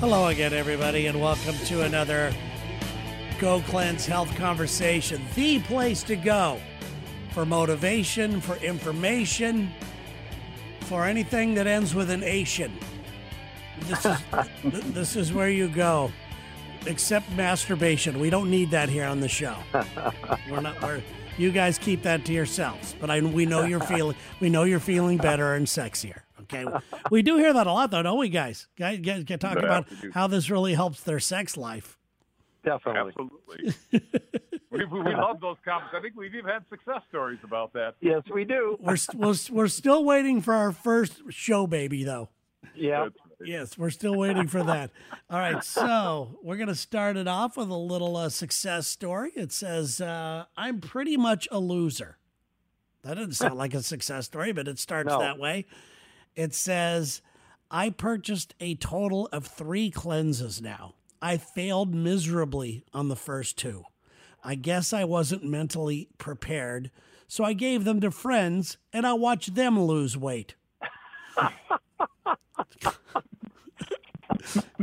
Hello again, everybody, and welcome to another Go Cleanse Health Conversation, the place to go for motivation, for information, for anything that ends with an Asian. This is th- this is where you go. Except masturbation, we don't need that here on the show. We're not. We're, you guys keep that to yourselves. But I, we know you're feeling. We know you're feeling better and sexier. Okay, we do hear that a lot, though, don't we, guys? Guys, guys can talk Yeah, about we how this really helps their sex life. Definitely. Absolutely. we, we, we love those comments. I think we've even had success stories about that. Yes, we do. We're we're, we're still waiting for our first show baby, though. Yeah. Yes, we're still waiting for that. All right, so we're going to start it off with a little uh, success story. It says, uh, I'm pretty much a loser. That doesn't sound like a success story, but it starts No. that way. It says, I purchased a total of three cleanses now. I failed miserably on the first two. I guess I wasn't mentally prepared, so I gave them to friends and I watched them lose weight.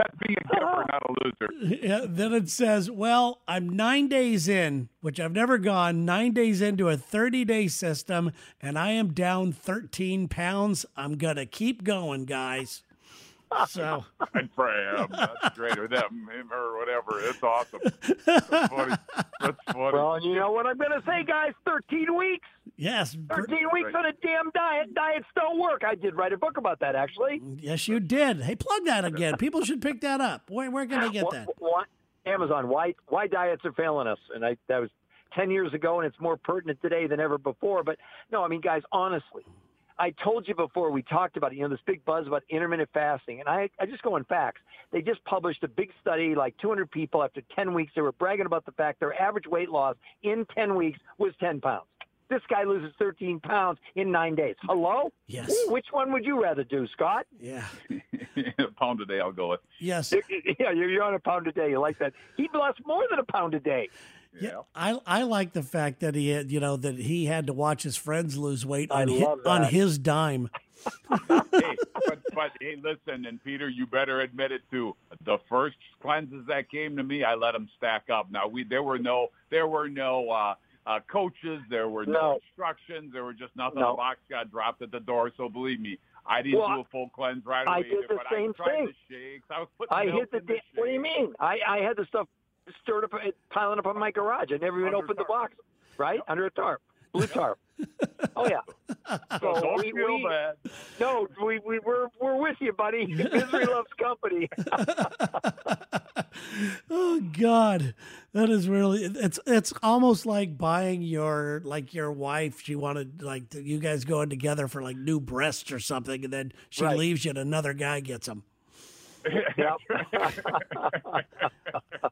That's being a giver, not a loser. Yeah, then it says, Well, I'm nine days in, which I've never gone, nine days into a 30 day system, and I am down 13 pounds. I'm going to keep going, guys. So, And for him, that's great. Or them, him, or whatever. It's awesome. That's funny. That's funny. Well, you know what I'm going to say, guys? 13 weeks. yes, 13 weeks Right. on a damn diet. Diets don't work. I did write a book about that, actually. yes, you did. Hey, plug that again. People should pick that up. Where, where can they get Wh- that? wh- Amazon. Why why diets are failing us? And I that was 10 years ago, and it's more pertinent today than ever before. But no, I mean, guys, honestly, I told you before we talked about it, you know, this big buzz about intermittent fasting, and I, I just go on facts. They just published a big study, like 200 people after 10 weeks. They were bragging about the fact their average weight loss in 10 weeks was 10 pounds. This guy loses 13 pounds in nine days. Hello? Yes. Ooh, Which one would you rather do, Scott? Yeah. a pound a day, I'll go with. Yes. Yeah, you're you're on a pound a day. You like that? He lost more than a pound a day. Yeah, I I like the fact that he had, you know, that he had to watch his friends lose weight on, hi- love on his dime. hey, but, but hey, listen, and Peter, you better admit it too. The first cleanses that came to me, I let them stack up. Now we there were no there were no uh, uh, coaches, there were no, No. instructions, there were just nothing. No. A box got dropped at the door. So believe me, I didn't Well, do a full cleanse right away. I did either, the but same I thing. the shakes. I was putting I milk hit the. in the Da- what do you mean? I I had the stuff stirred up, piling up on my garage. I never even opened the box. Right under a tarp, blue tarp. oh yeah. So So don't we, feel we, bad. no, we we we're we're with you, buddy. Misery loves company. oh God, that is really it's it's almost like buying your like your wife. She wanted like you guys going together for like new breasts or something, and then she Right. leaves you, and another guy gets them.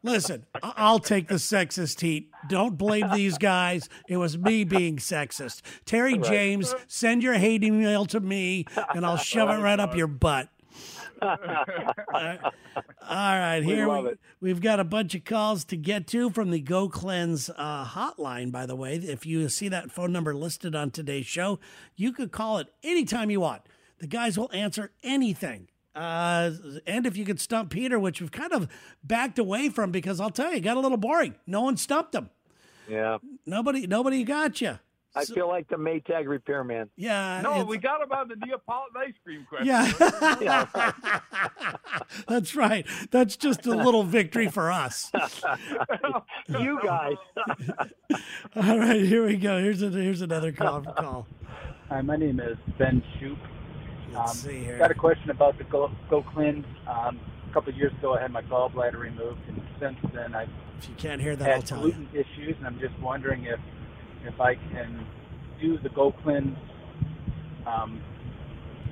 Listen, I'll take the sexist heat. Don't blame these guys. It was me being sexist. Terry Jaymes, send your hate email to me, and I'll shove it right up your butt. All right, right, here we we've got a bunch of calls to get to from the Go Cleanse uh, hotline. By the way, if you see that phone number listed on today's show, you could call it anytime you want. The guys will answer anything. Uh, and if you could stump Peter, which we've kind of backed away from because I'll tell you, it got a little boring. No one stumped him. yeah. Nobody, nobody got you. I feel like the Maytag repairman. Yeah, no, we got him on the Neapolitan ice cream question. yeah. Yeah. That's right. That's just a little victory for us. you guys. All right, here we go. Here's a, here's another call. call. Hi, my name is Ben Shoup. Let's Um, see here. Got a question about the Go, Go Cleanse. Um, a couple of years ago, I had my gallbladder removed, and since then, I've If you can't hear that, I'll had tell you. gluten issues, and I'm just wondering if if I can do the Go Cleanse um,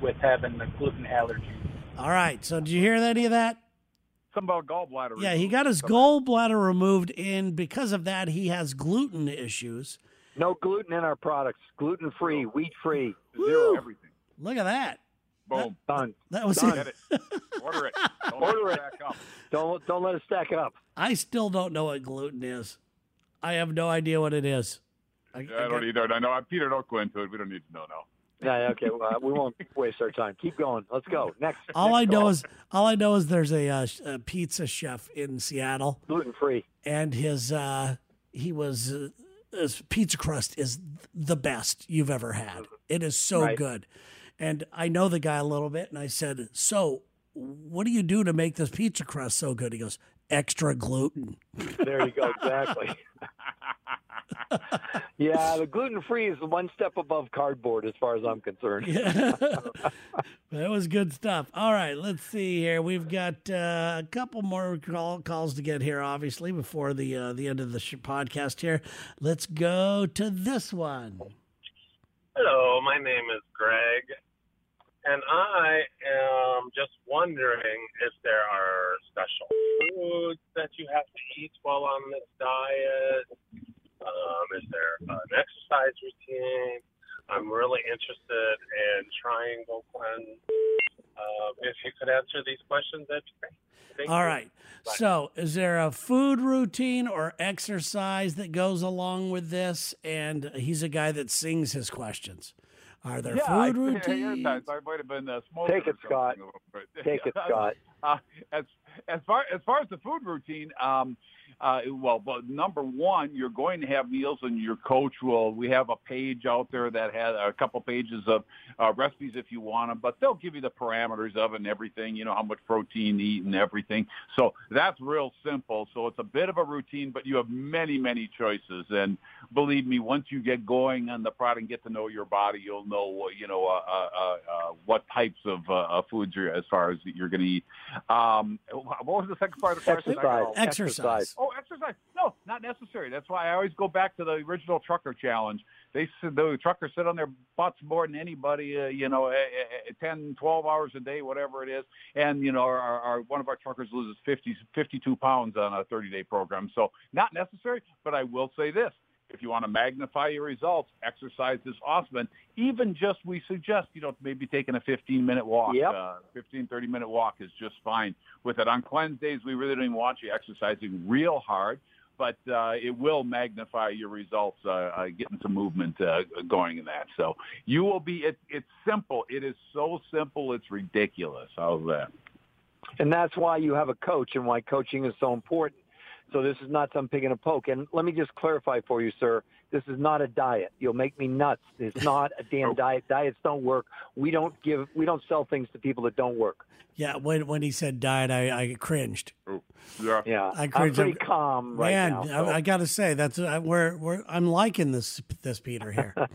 with having the gluten allergy. All right. So did you hear any of that? Something about gallbladder. Yeah, he got his gallbladder removed, and because of that, he has gluten issues. No gluten in our products. Gluten free, wheat free. Zero everything. Look at that. Boom. Done. That was Done. Get it. Order it. Don't Order let it. Back up. Don't don't let it stack up. I still don't know what gluten is. I have no idea what it is. I, Yeah, I don't got- either. I know. Peter, don't go into it. We don't need to know now. Yeah. okay, well, uh, we won't waste our time. Keep going. Let's go. Next. All next I know call. is all I know is there's a, uh, a pizza chef in Seattle, gluten free. and his uh, he was uh, his pizza crust is the best you've ever had. It is so Right. good, and I know the guy a little bit, and I said, "So, what do you do to make this pizza crust so good?" He goes, "Extra gluten." There you go. Exactly. yeah, the gluten free is one step above cardboard as far as I'm concerned. Yeah. that was good stuff. All right, let's see here. We've got uh, a couple more call, calls to get here, obviously, before the uh, the end of the sh- podcast here. Let's go to this one. Hello, my name is Greg, and I am just wondering if there are special foods that you have to eat while on this diet. Um, is there an exercise routine? I'm really interested in trying Go Cleanse. Um, if you could answer these questions, that'd be great. All you. right. So, is there a food routine or exercise that goes along with this? And he's a guy that sings his questions. Are there yeah, I, food I, routines? I might have been uh, smoking. Take it, Scott. something, but- Take it, Scott. Uh, as as far as far as the food routine, um, uh, well, but number one, you're going to have meals, and your coach will. We have a page out there that has a couple pages of uh, recipes if you want them, but they'll give you the parameters of it and everything. You know how much protein to eat and everything. So that's real simple. So it's a bit of a routine, but you have many many choices. And believe me, once you get going on the product and get to know your body, you'll know what you know uh, uh, uh, uh, what types of uh, uh, foods you're as far as you're going to eat. Um, what was the second part of the question? Exercise. Exercise. Oh, exercise. No, not necessary. That's why I always go back to the original trucker challenge. They said the truckers sit on their butts more than anybody, uh, you know, uh, uh, 10, 12 hours a day, whatever it is. And, you know, our, our, one of our truckers loses 50, 52 pounds on a 30-day program. So not necessary, but I will say this. If you want to magnify your results, exercise is awesome. And even just, we suggest, you know, maybe taking a 15-minute walk. Yep. Uh, 15, 30-minute walk is just fine with it. On cleanse days, we really don't even want you exercising real hard, but uh, it will magnify your results, uh, uh, getting some movement uh, going in that. So you will be, it, it's simple. It is so simple, it's ridiculous. How's that? And that's why you have a coach and why coaching is so important. So this is not some pig in a poke. And let me just clarify for you, sir. This is not a diet. You'll make me nuts. It's not a damn oh. diet. Diets don't work. We don't give. We don't sell things to people that don't work. Yeah, when when he said diet, I, I cringed. Oh, yeah. Yeah, I cringed. I'm cringe. pretty calm right Man, now. so- I, I got to say that's I, we're, we're I'm liking this this Peter here.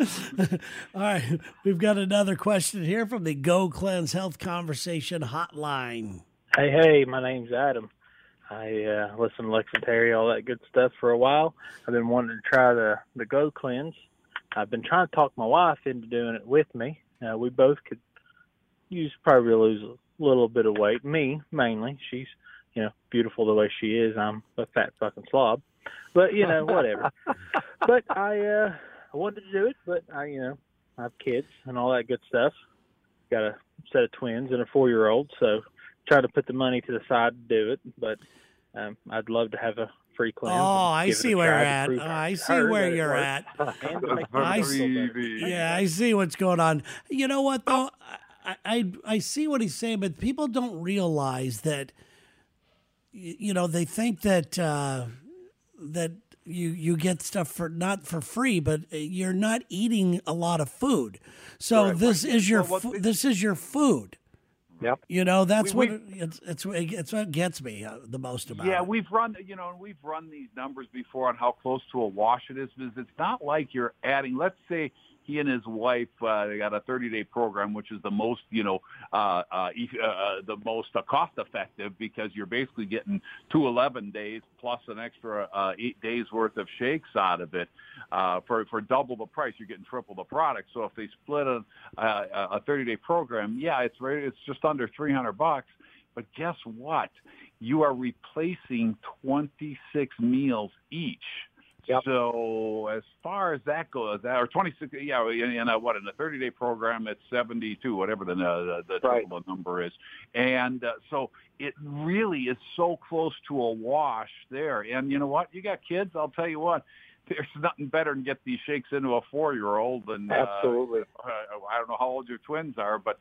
All right, we've got another question here from the Go Cleanse Health Conversation Hotline. Hey, hey, my name's Adam. I uh, listen to Lex and Terry, all that good stuff for a while. I've been wanting to try the the Go Cleanse. I've been trying to talk my wife into doing it with me. Uh, we both could use probably lose a little bit of weight. Me mainly. She's you know beautiful the way she is. I'm a fat fucking slob, but you know whatever. but I uh, I wanted to do it, but I you know I have kids and all that good stuff. Got a set of twins and a four year old, so try to put the money to the side to do it, but um, I'd love to have a free claim. Oh, I see where try you're at. Oh, I see where you're at. and to make I myself feel better. Baby. Yeah, I see what's going on. You know what though? I, I I see what he's saying, but people don't realize that. You know, they think that uh, that you you get stuff for not for free, but uh, you're not eating a lot of food. So Right, this right. is your Well, what fu- this is your food. Yep. You know, that's We- what it's it's it's what gets me uh, the most about. Yeah, it. we've run, you know, we've run these numbers before on how close to a wash it is. Because it's not like you're adding. Let's say he and his wife uh, they got a 30-day program, which is the most, you know, uh, uh, uh, uh, the most uh, cost-effective because you're basically getting two 11 days plus an extra eight days worth of shakes out of it for for double the price. You're getting triple the product. So if they split a a, a 30-day program, yeah, it's right, it's just under 300 bucks. But guess what? You are replacing 26 meals each. Yep. So as far as that goes, that or 26, yeah, in, in a, what in a 30-day program, it's 72, whatever the the, the Right. total number is, and uh, so it really is so close to a wash there. And you know what? You got kids. I'll tell you what. there's nothing better than get these shakes into a four-year-old. And uh, Absolutely. uh, I don't know how old your twins are, but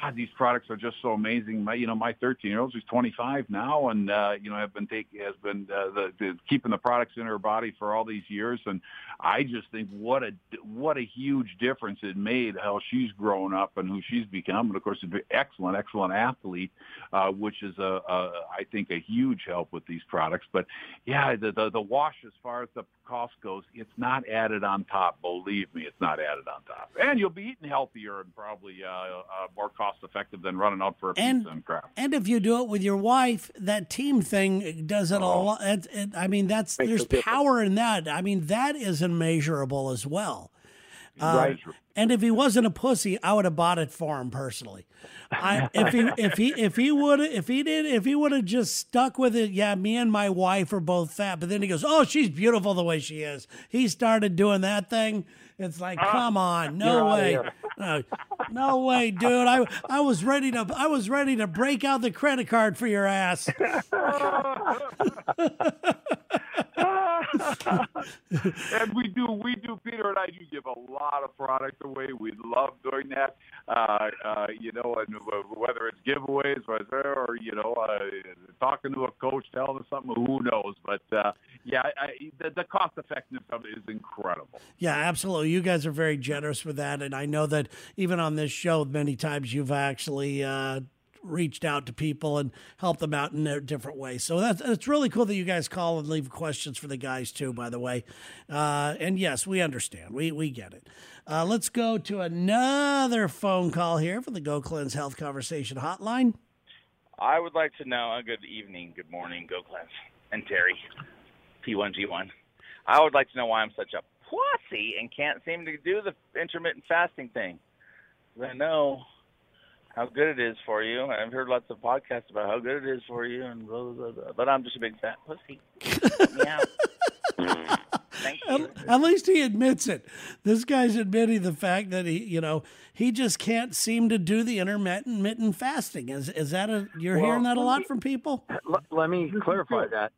God, these products are just so amazing. My, you know, my 13-year-old, who's 25 now, and uh, you know, have been taking has been uh, the, the keeping the products in her body for all these years, and I just think what a what a huge difference it made how she's grown up and who she's become, and of course, an excellent, excellent athlete, uh, which is a, a I think a huge help with these products. But yeah, the, the the wash as far as the cost goes, it's not added on top. Believe me, it's not added on top, and you'll be eating healthier and probably uh, uh, more cost effective than running out for a And- pizza and crap. And if you do it with your wife, that team thing does it a Oh. lot. It, it, I mean, that's Makes a there's difference. power in that. I mean, that is immeasurable as well. Uh, Right. And if he wasn't a pussy, I would have bought it for him personally. I, if he if he if he would if he did if he would have just stuck with it, yeah, me and my wife are both fat. But then he goes, "Oh, she's beautiful the way she is." He started doing that thing. It's like, come on, no way, no, no way, dude. I I was ready to I was ready to break out the credit card for your ass. and we do, we do, Peter and I do give a lot of product away. We love doing that. Uh, uh, you know, and whether it's giveaways or, or you know, uh, talking to a coach, telling us something, who knows? But uh, yeah, I, the, the cost effectiveness of it is incredible. Yeah, absolutely. You guys are very generous with that, and I know that even on this show, many times you've actually uh, reached out to people and helped them out in a different ways. So that's it's really cool that you guys call and leave questions for the guys too. By the way, uh, and yes, we understand. We we get it. Uh, let's go to another phone call here for the Go Cleanse Health Conversation Hotline. I would like to know. uh, Good evening, good morning, Go Cleanse, and Terry, P1G1. I would like to know why I'm such a pussy and can't seem to do the intermittent fasting thing. I know how good it is for you. I've heard lots of podcasts about how good it is for you, and blah, blah, blah, blah. but I'm just a big fat pussy. Let me out. Thank you. At, at least he admits it. This guy's admitting the fact that he, you know, he just can't seem to do the intermittent fasting. Is is that a you're Well, hearing that a lot me- from people? L- let me clarify that.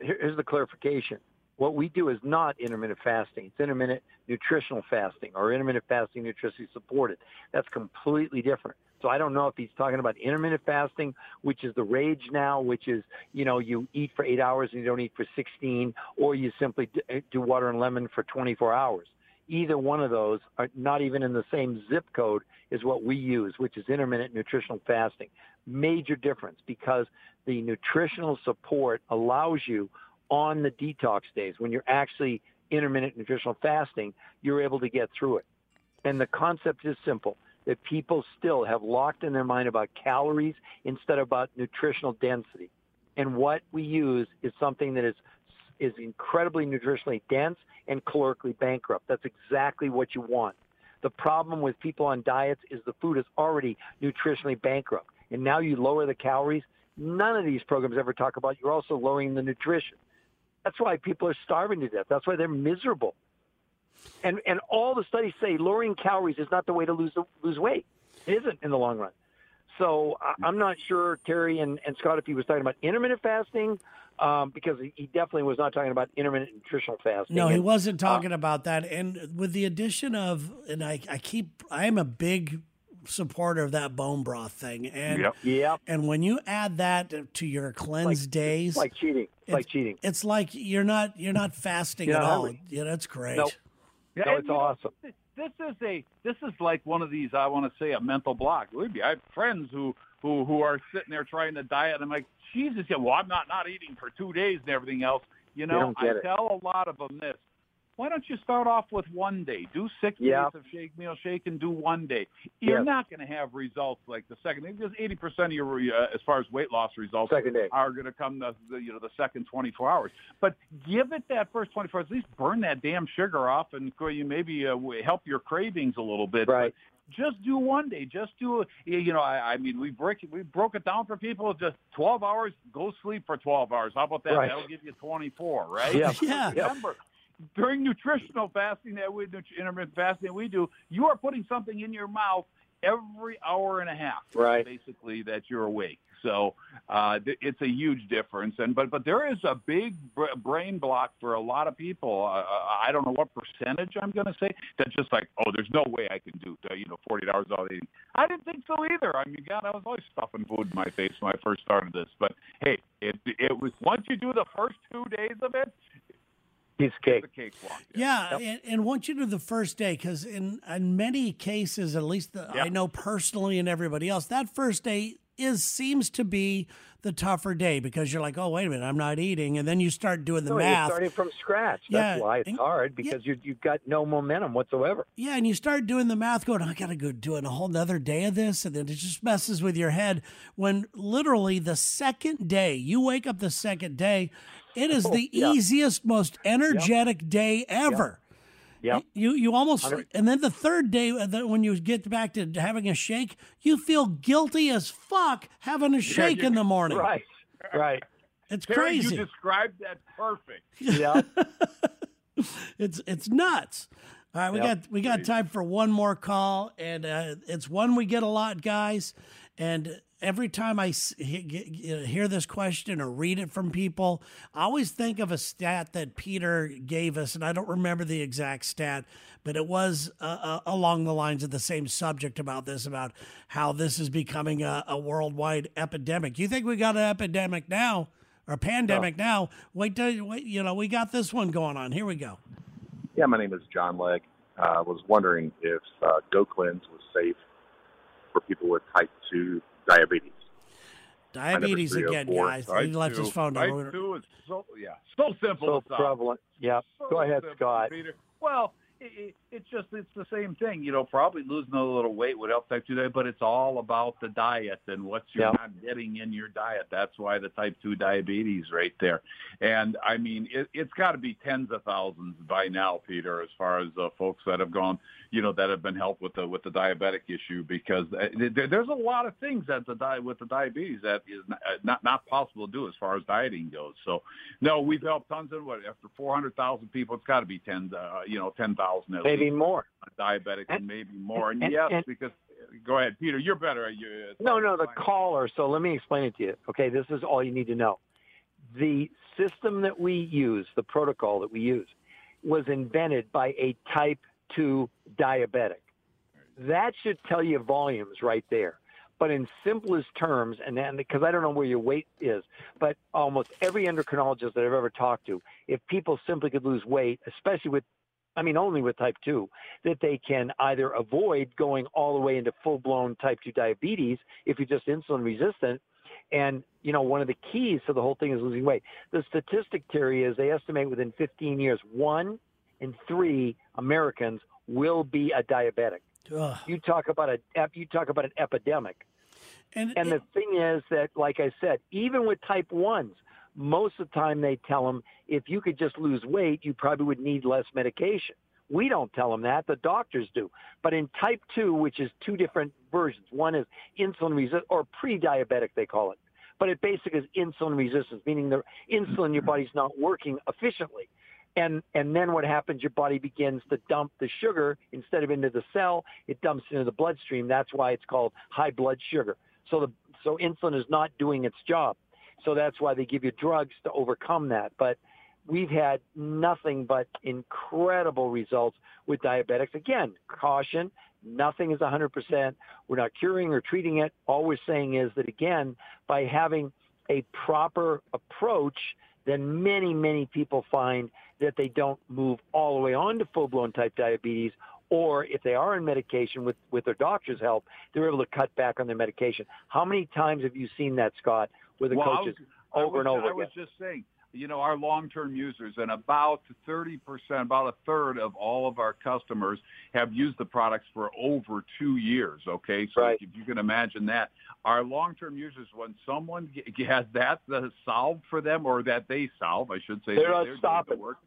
Here's the clarification. What we do is not intermittent fasting. It's intermittent nutritional fasting or intermittent fasting nutritionally supported. That's completely different. So I don't know if he's talking about intermittent fasting, which is the rage now, which is, you know, you eat for eight hours and you don't eat for 16, or you simply uh, do water and lemon for 24 hours. Either one of those are not even in the same zip code is what we use, which is intermittent nutritional fasting. Major difference because the nutritional support allows you on the detox days when you're actually intermittent nutritional fasting, you're able to get through it. And the concept is simple that people still have locked in their mind about calories instead of about nutritional density. And what we use is something that is is incredibly nutritionally dense and calorically bankrupt. That's exactly what you want. The problem with people on diets is the food is already nutritionally bankrupt. And now you lower the calories. None of these programs ever talk about you're also lowering the nutrition. That's why people are starving to death. That's why they're miserable. And and all the studies say lowering calories is not the way to lose lose weight. It isn't in the long run. So I, I'm not sure Terry and, and Scott if he was talking about intermittent fasting um, because he- he definitely was not talking about intermittent nutritional fasting. No, he wasn't talking about that. And with the addition of, and I, I keep, I am a big supporter of that bone broth thing. And Yep. Yeah, and when you add that to your cleanse Like- days, it's like cheating. It's like cheating. it's like you're not you're not fasting You're at not all. hungry. Yeah, that's great. Nope. Yeah, and, it's you know, awesome. this is a this is like one of these I want to say a mental block. Believe me, I have friends who who who are sitting there trying to diet. And I'm like, Jesus, yeah, well, I'm not not eating for two days and everything else. You know, I it. tell a lot of them this. Why don't you start off with one day? Do six Yeah. days of shake meal shake and do one day. You're Yes. not going to have results like the second day because 80% of your uh, as far as weight loss results Second day. are going to come the, the you know the second 24 hours. But give it that first 24 hours. At least burn that damn sugar off, and you maybe uh, help your cravings a little bit. Right. But just do one day. Just do a- you know. I, I mean, we break it. We broke it down for people. Just 12 hours. Go sleep for 12 hours. How about that? Right. That'll give you 24, right? Yeah. Yeah. Remember. During nutritional fasting that we do, intermittent fasting that we do, you are putting something in your mouth every hour and a half Right. basically that you're awake. So uh, th- it's a huge difference. And but but there is a big br- brain block for a lot of people. Uh, I don't know what percentage I'm going to say that's just like, oh, there's no way I can do uh, you know 40 hours all eating. I didn't think so either. I mean, God, I was always stuffing food in my face when I first started this. But hey, it it was once you do the first two days of it, Piece of cake. it's a cakewalk. Yeah, and, and once you do the first day, because in in many cases, at least the, I know personally, and everybody else, that first day is seems to be the tougher day because you're like, oh wait a minute, I'm not eating, and then you start doing the No, you're math. starting from scratch. That's Yeah, why it's and- hard because you you've got no momentum whatsoever. Yeah, and you start doing the math, going, I got to go doing a whole nother day of this, and then it just messes with your head. When literally the second day, you wake up the second day, it is the yeah. easiest, most energetic day ever. Yep. You you almost Hundred- and then the third day uh, when you get back to having a shake, you feel guilty as fuck having a shake in the morning. Right. Right. It's Terry, crazy. you described that perfect. Yeah. it's it's nuts. All right, we Yep. got we got time for one more call, and uh, it's one we get a lot, guys. And every time I he- hear this question or read it from people, I always think of a stat that Peter gave us, and I don't remember the exact stat, but it was uh, uh, along the lines of the same subject about this, about how this is becoming a, a worldwide epidemic. You think we got an epidemic now? Or pandemic now? Wait till wait, you know we got this one going on. Here we go. Yeah, my name is John Legg. I uh, was wondering if uh, Go Cleanse was safe for people with type 2 diabetes. Diabetes three again, four. guys. Type He left his two. phone Type number. two is so yeah, so simple. so prevalent. Yeah. So Go ahead, simple, Scott. Peter. Well, it, it, it's just it's the same thing. You know, probably losing a little weight would help type two diabetes, but it's all about the diet and what you're Yeah. not getting in your diet. That's why the type two diabetes right there. And I mean, it, it's got to be tens of thousands by now, Peter, as far as uh, folks that have gone, you know, that have been helped with the with the diabetic issue because uh, there's a lot of things that the di- with the diabetes that is not, uh, not not possible to do as far as dieting goes. So no, we've helped tons of what after 400,000 people, it's got to be 10, uh, you know, 10,000 at Maybe more. diabetic and, And- maybe more. And, and- yes, and- because go ahead, Peter, you're better. At you, No, no, the caller. So let me explain it to you. Okay, this is all you need to know. The system that we use, the protocol that we use, was invented by a type 2 diabetic. That should tell you volumes right there. But in simplest terms, and then because I don't know where your weight is, but almost every endocrinologist that I've ever talked to, if people simply could lose weight, especially with, I mean, only with type 2, that they can either avoid going all the way into full blown type 2 diabetes if you're just insulin resistant. And, you know, one of the keys to the whole thing is losing weight. The statistic, Terry, is they estimate within 15 years, one in three Americans will be a diabetic. Ugh. You talk about a you talk about an epidemic. And, And the thing is that, like I said, even with type ones, most of the time they tell them if you could just lose weight, you probably would need less medication. We don't tell them that; the doctors do. But in type two, which is two different versions, one is insulin resist or pre-diabetic, they call it. But it basically is insulin resistance, meaning the insulin in your body's not working efficiently. And and then what happens? Your body begins to dump the sugar instead of into the cell, it dumps into the bloodstream. That's why it's called high blood sugar. So the so insulin is not doing its job. So that's why they give you drugs to overcome that. But we've had nothing but incredible results with diabetics. Again, caution, nothing is 100%. We're not curing or treating it. All we're saying is that, again, by having a proper approach, then many, many people find that they don't move all the way on to full blown type diabetes. Or if they are on medication with, with their doctor's help, they're able to cut back on their medication. How many times have you seen that, Scott, with the Well, coaches was- over was- and over I again? was just saying, you know, our long-term users and about 30%, about a third of all of our customers have used the products for over two years. Okay, so Right. if you can imagine that, our long-term users, when someone has that solved for them, or that they solve, I should say, They're not doing the stopping. work,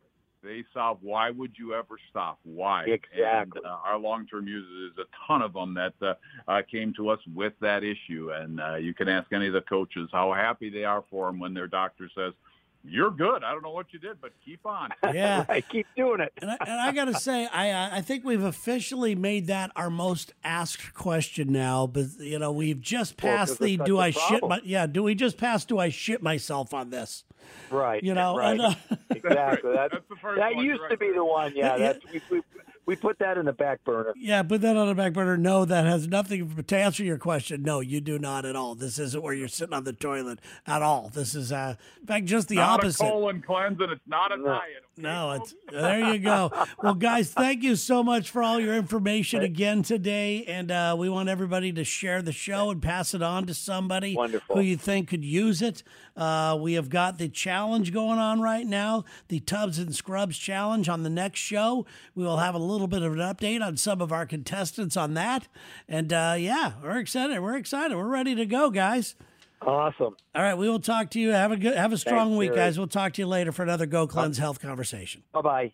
they solve. Why would you ever stop? Why? Exactly. And, uh, our long-term users, there's a ton of them that uh, uh, came to us with that issue, and uh, you can ask any of the coaches how happy they are for them when their doctor says, you're good. I don't know what you did, but keep on. Yeah. right, keep doing it. And I, and I got to say, I uh, I think we've officially made that our most asked question now. But you know, we've just Well, the do I a I shit problem. my yeah do we just pass do I shit myself on this? Right. You know, right. and, uh, exactly. That, That's the first that one, used right to be there. the one. Yeah, Yeah. that's we, we we put that in the back burner. yeah, put that on the back burner. No, that has nothing to answer your question. No, you do not at all. This isn't where you're sitting on the toilet at all. This is, uh, in fact, just the not opposite. a colon cleanse, and it's not a No. diet. okay, No, it's there you go. Well, guys, thank you so much for all your information again today, and uh, we want everybody to share the show and pass it on to somebody Wonderful. who you think could use it. Uh, we have got the challenge going on right now, the Tubs and Scrubs challenge. On the next show, we will have a little bit of an update on some of our contestants on that, and uh, yeah, we're excited. We're excited. We're ready to go, guys. Awesome. All right, we will talk to you. Have a good, have a strong Thanks, week, Jerry. guys. We'll talk to you later for another Go Cleanse Health conversation. Bye bye.